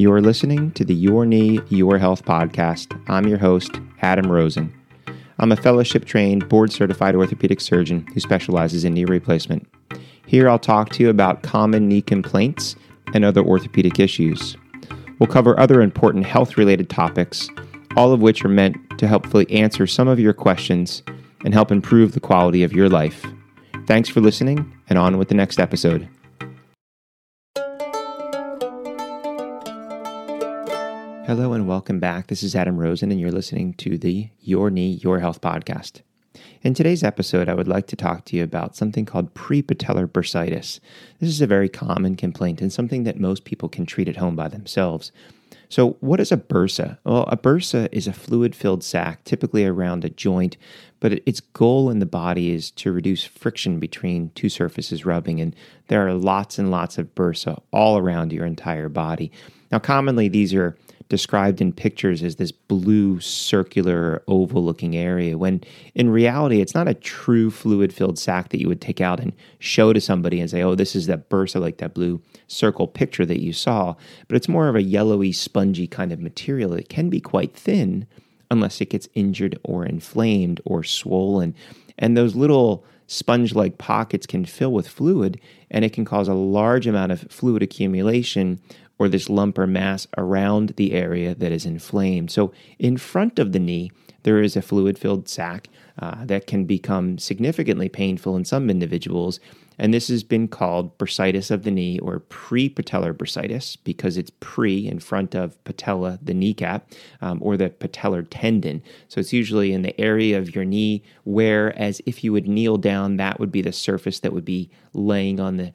You are listening to the Your Knee, Your Health podcast. I'm your host, Adam Rosen. I'm a fellowship trained, board certified orthopedic surgeon who specializes in knee replacement. Here I'll talk to you about common knee complaints and other orthopedic issues. We'll cover other important health related topics, all of which are meant to helpfully answer some of your questions and help improve the quality of your life. Thanks for listening, and on with the next episode. Hello and welcome back. This is Adam Rosen, and you're listening to the Your Knee, Your Health podcast. In today's episode, I would like to talk to you about something called prepatellar bursitis. This is a very common complaint and something that most people can treat at home by themselves. So, what is a bursa? Well, a bursa is a fluid filled sac, typically around a joint, but its goal in the body is to reduce friction between two surfaces rubbing. And there are lots and lots of bursa all around your entire body. Now, commonly, these are described in pictures as this blue, circular, oval looking area, when in reality, it's not a true fluid filled sac that you would take out and show to somebody and say, oh, this is that bursa, like that blue circle picture that you saw. But it's more of a yellowy, spongy kind of material. It can be quite thin unless it gets injured or inflamed or swollen. And those little sponge like pockets can fill with fluid and it can cause a large amount of fluid accumulation or this lump or mass around the area that is inflamed. So, in front of the knee, there is a fluid filled sac uh, that can become significantly painful in some individuals. And this has been called bursitis of the knee or prepatellar bursitis because it's pre in front of patella, the kneecap, um, or the patellar tendon. So it's usually in the area of your knee, whereas if you would kneel down, that would be the surface that would be laying on the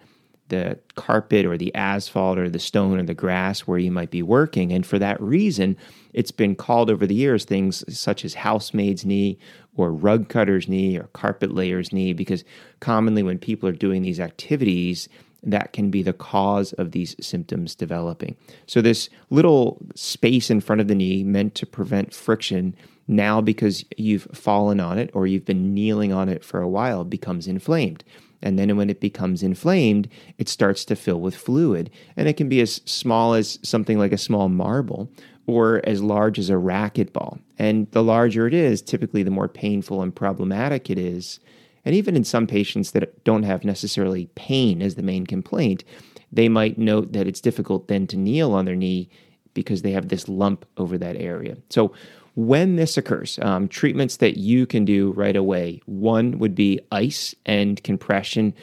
the carpet or the asphalt or the stone or the grass where you might be working. And for that reason, it's been called over the years things such as housemaid's knee or rug cutter's knee or carpet layer's knee, because commonly when people are doing these activities, that can be the cause of these symptoms developing. So, this little space in front of the knee meant to prevent friction now because you've fallen on it or you've been kneeling on it for a while becomes inflamed. And then when it becomes inflamed, it starts to fill with fluid. And it can be as small as something like a small marble or as large as a racquetball. And the larger it is, typically the more painful and problematic it is. And even in some patients that don't have necessarily pain as the main complaint, they might note that it's difficult then to kneel on their knee because they have this lump over that area. So, when this occurs, um, treatments that you can do right away one would be ice and compression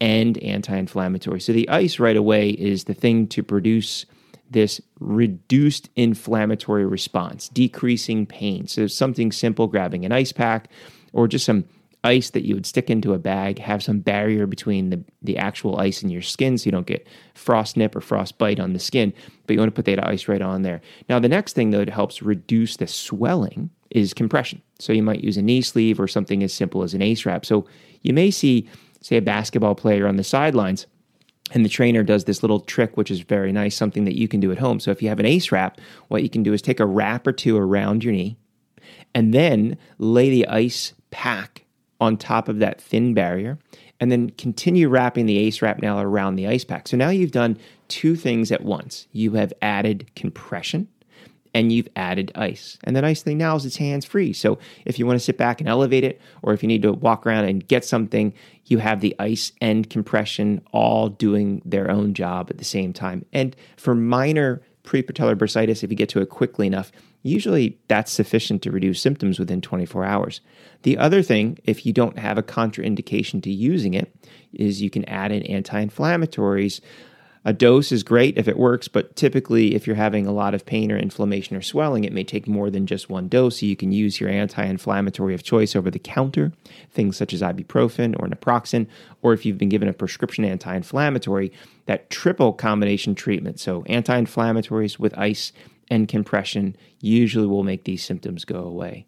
and anti inflammatory. So, the ice right away is the thing to produce this reduced inflammatory response, decreasing pain. So, something simple, grabbing an ice pack or just some ice that you would stick into a bag, have some barrier between the, the actual ice and your skin so you don't get frost nip or frost bite on the skin. But you want to put that ice right on there. Now, the next thing that helps reduce the swelling is compression. So you might use a knee sleeve or something as simple as an ace wrap. So you may see, say, a basketball player on the sidelines. And the trainer does this little trick, which is very nice, something that you can do at home. So, if you have an ace wrap, what you can do is take a wrap or two around your knee and then lay the ice pack on top of that thin barrier and then continue wrapping the ace wrap now around the ice pack. So now you've done two things at once. You have added compression and you've added ice. And the nice thing now is it's hands free. So if you want to sit back and elevate it, or if you need to walk around and get something, you have the ice and compression all doing their own job at the same time. And for minor prepatellar bursitis, if you get to it quickly enough, usually that's sufficient to reduce symptoms within 24 hours. The other thing, if you don't have a contraindication to using it, is you can add in anti inflammatories. A dose is great if it works, but typically, if you're having a lot of pain or inflammation or swelling, it may take more than just one dose. So you can use your anti inflammatory of choice over the counter, things such as ibuprofen or naproxen, or if you've been given a prescription anti inflammatory, that triple combination treatment. So anti inflammatories with ice and compression usually will make these symptoms go away.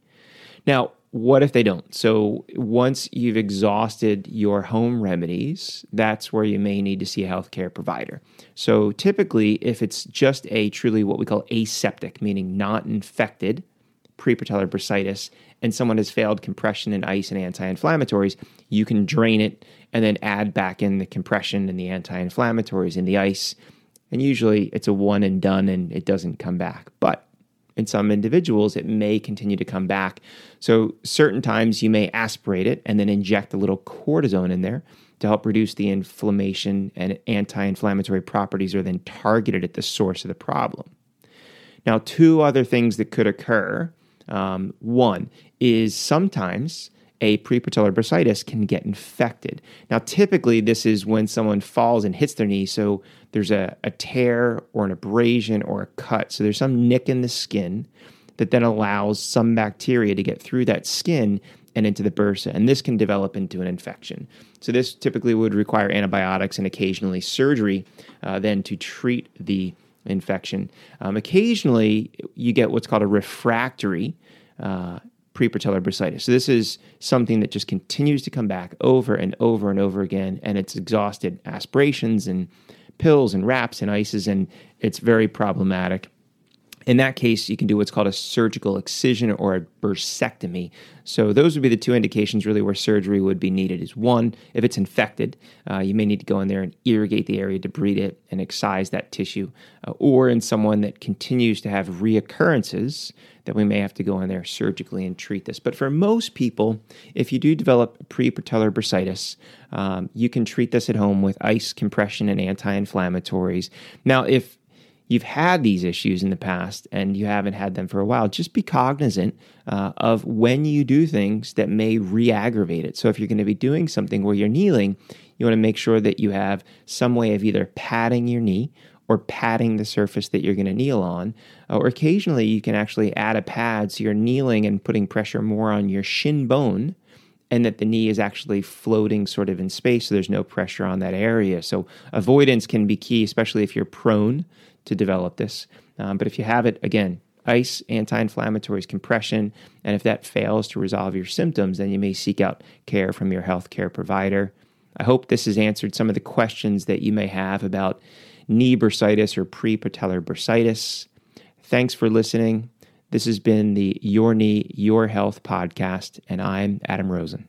Now, what if they don't? So, once you've exhausted your home remedies, that's where you may need to see a healthcare provider. So, typically, if it's just a truly what we call aseptic, meaning not infected prepatellar bursitis, and someone has failed compression and ice and anti inflammatories, you can drain it and then add back in the compression and the anti inflammatories and the ice And usually it's a one and done and it doesn't come back. But in some individuals, it may continue to come back. So, certain times you may aspirate it and then inject a little cortisone in there to help reduce the inflammation and anti inflammatory properties are then targeted at the source of the problem. Now, two other things that could occur. Um, one is sometimes a prepatellar bursitis can get infected. Now, typically, this is when someone falls and hits their knee. So there's a, a tear or an abrasion or a cut. So there's some nick in the skin that then allows some bacteria to get through that skin and into the bursa. And this can develop into an infection. So this typically would require antibiotics and occasionally surgery uh, then to treat the infection. Um, occasionally, you get what's called a refractory uh, prepatellar bursitis. So this is something that just continues to come back over and over and over again, and it's exhausted aspirations and pills and wraps and ices, and it's very problematic. In that case, you can do what's called a surgical excision or a bursectomy. So those would be the two indications really where surgery would be needed. Is one, if it's infected, uh, you may need to go in there and irrigate the area, debride it, and excise that tissue. Uh, or in someone that continues to have reoccurrences, that we may have to go in there surgically and treat this. But for most people, if you do develop prepatellar bursitis, um, you can treat this at home with ice compression and anti-inflammatories. Now, if you've had these issues in the past and you haven't had them for a while, just be cognizant uh, of when you do things that may re aggravate it. So, if you're going to be doing something where you're kneeling, you want to make sure that you have some way of either padding your knee or padding the surface that you're going to kneel on. Uh, or occasionally, you can actually add a pad so you're kneeling and putting pressure more on your shin bone and that the knee is actually floating sort of in space, so there's no pressure on that area. So, avoidance can be key, especially if you're prone to develop this. Um, but if you have it, again, ice, anti inflammatories, compression, and if that fails to resolve your symptoms, then you may seek out care from your healthcare provider. I hope this has answered some of the questions that you may have about knee bursitis or prepatellar bursitis. Thanks for listening. This has been the Your Knee, Your Health podcast, and I'm Adam Rosen.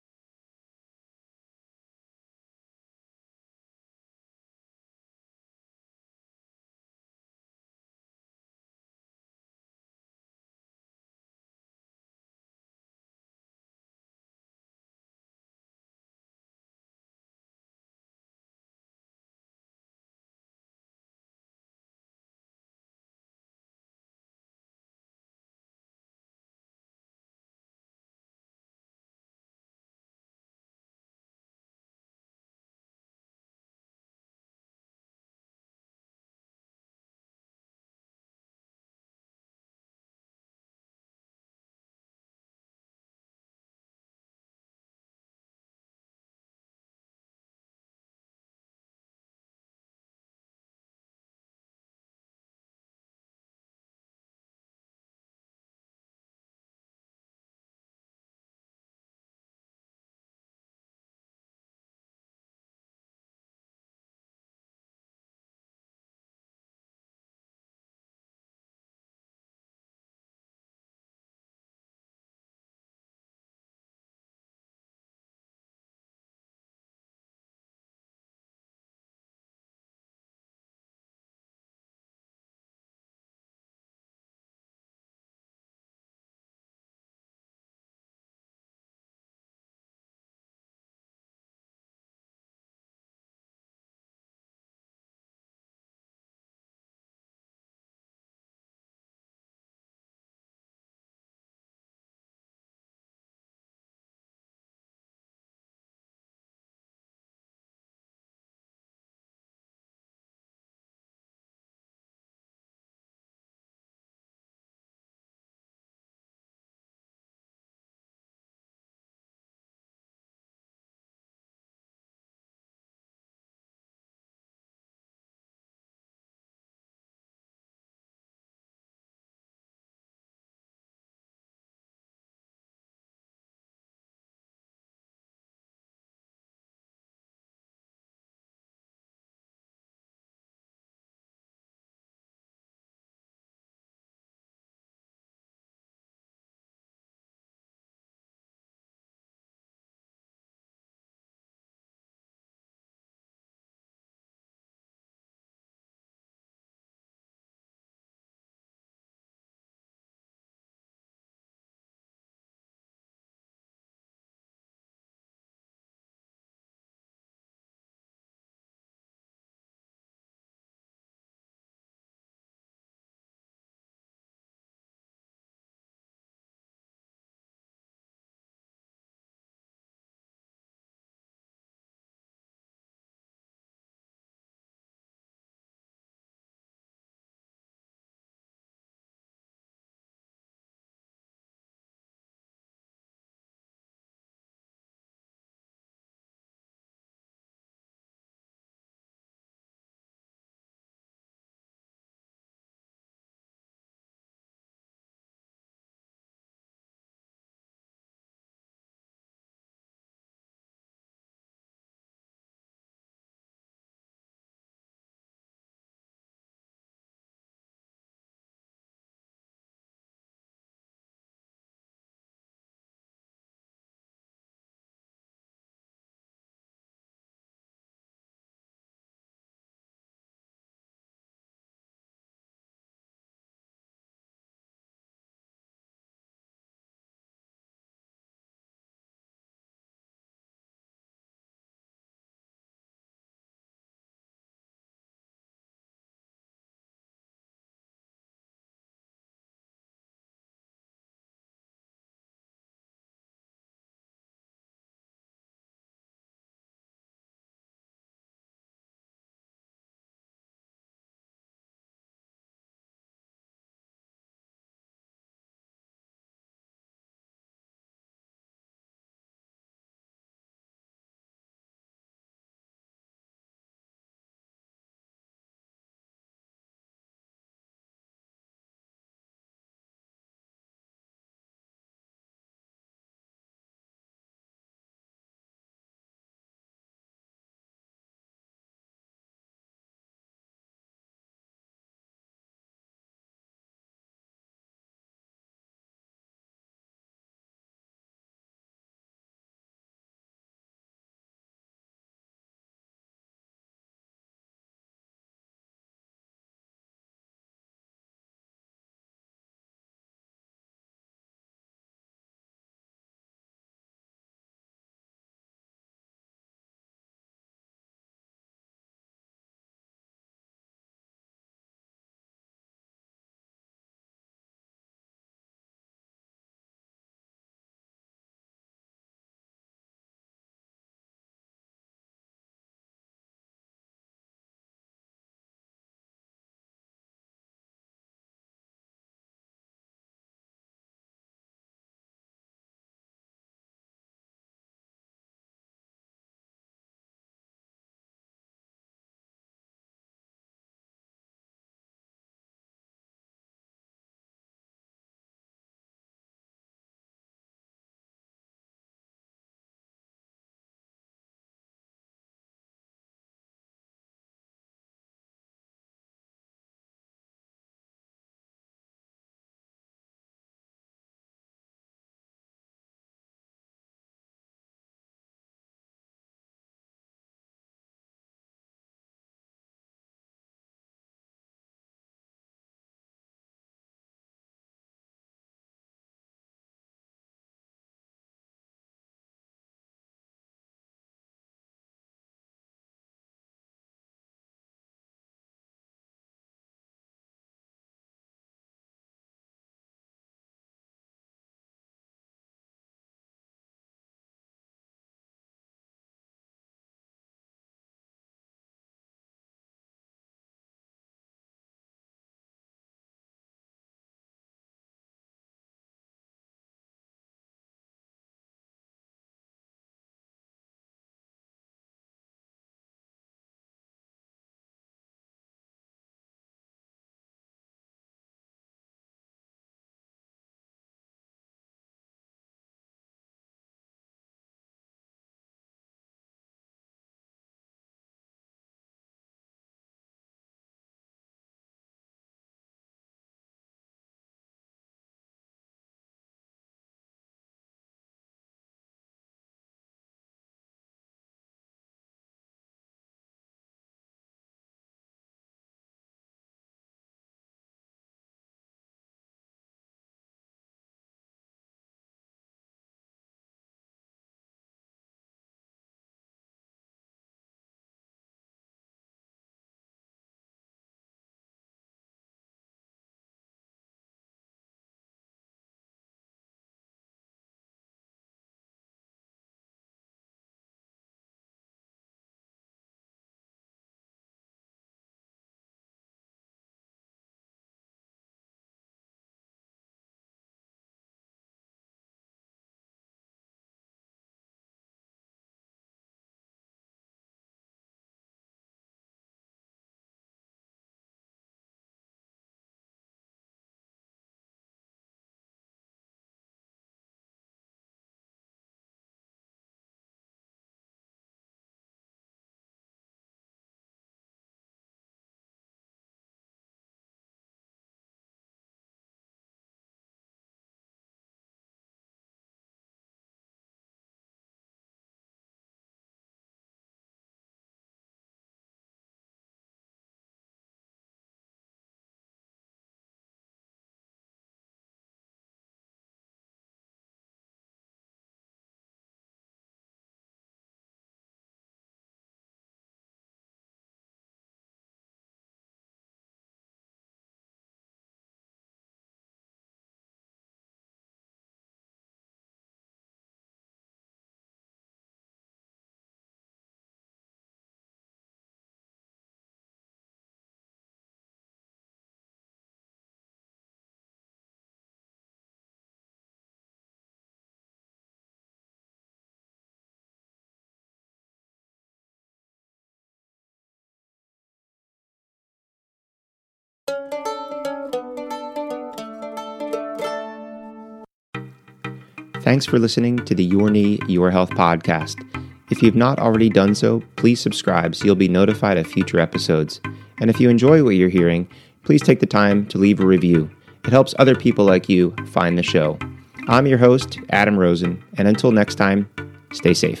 Thanks for listening to the Your Knee, Your Health podcast. If you've not already done so, please subscribe so you'll be notified of future episodes. And if you enjoy what you're hearing, please take the time to leave a review. It helps other people like you find the show. I'm your host, Adam Rosen, and until next time, stay safe.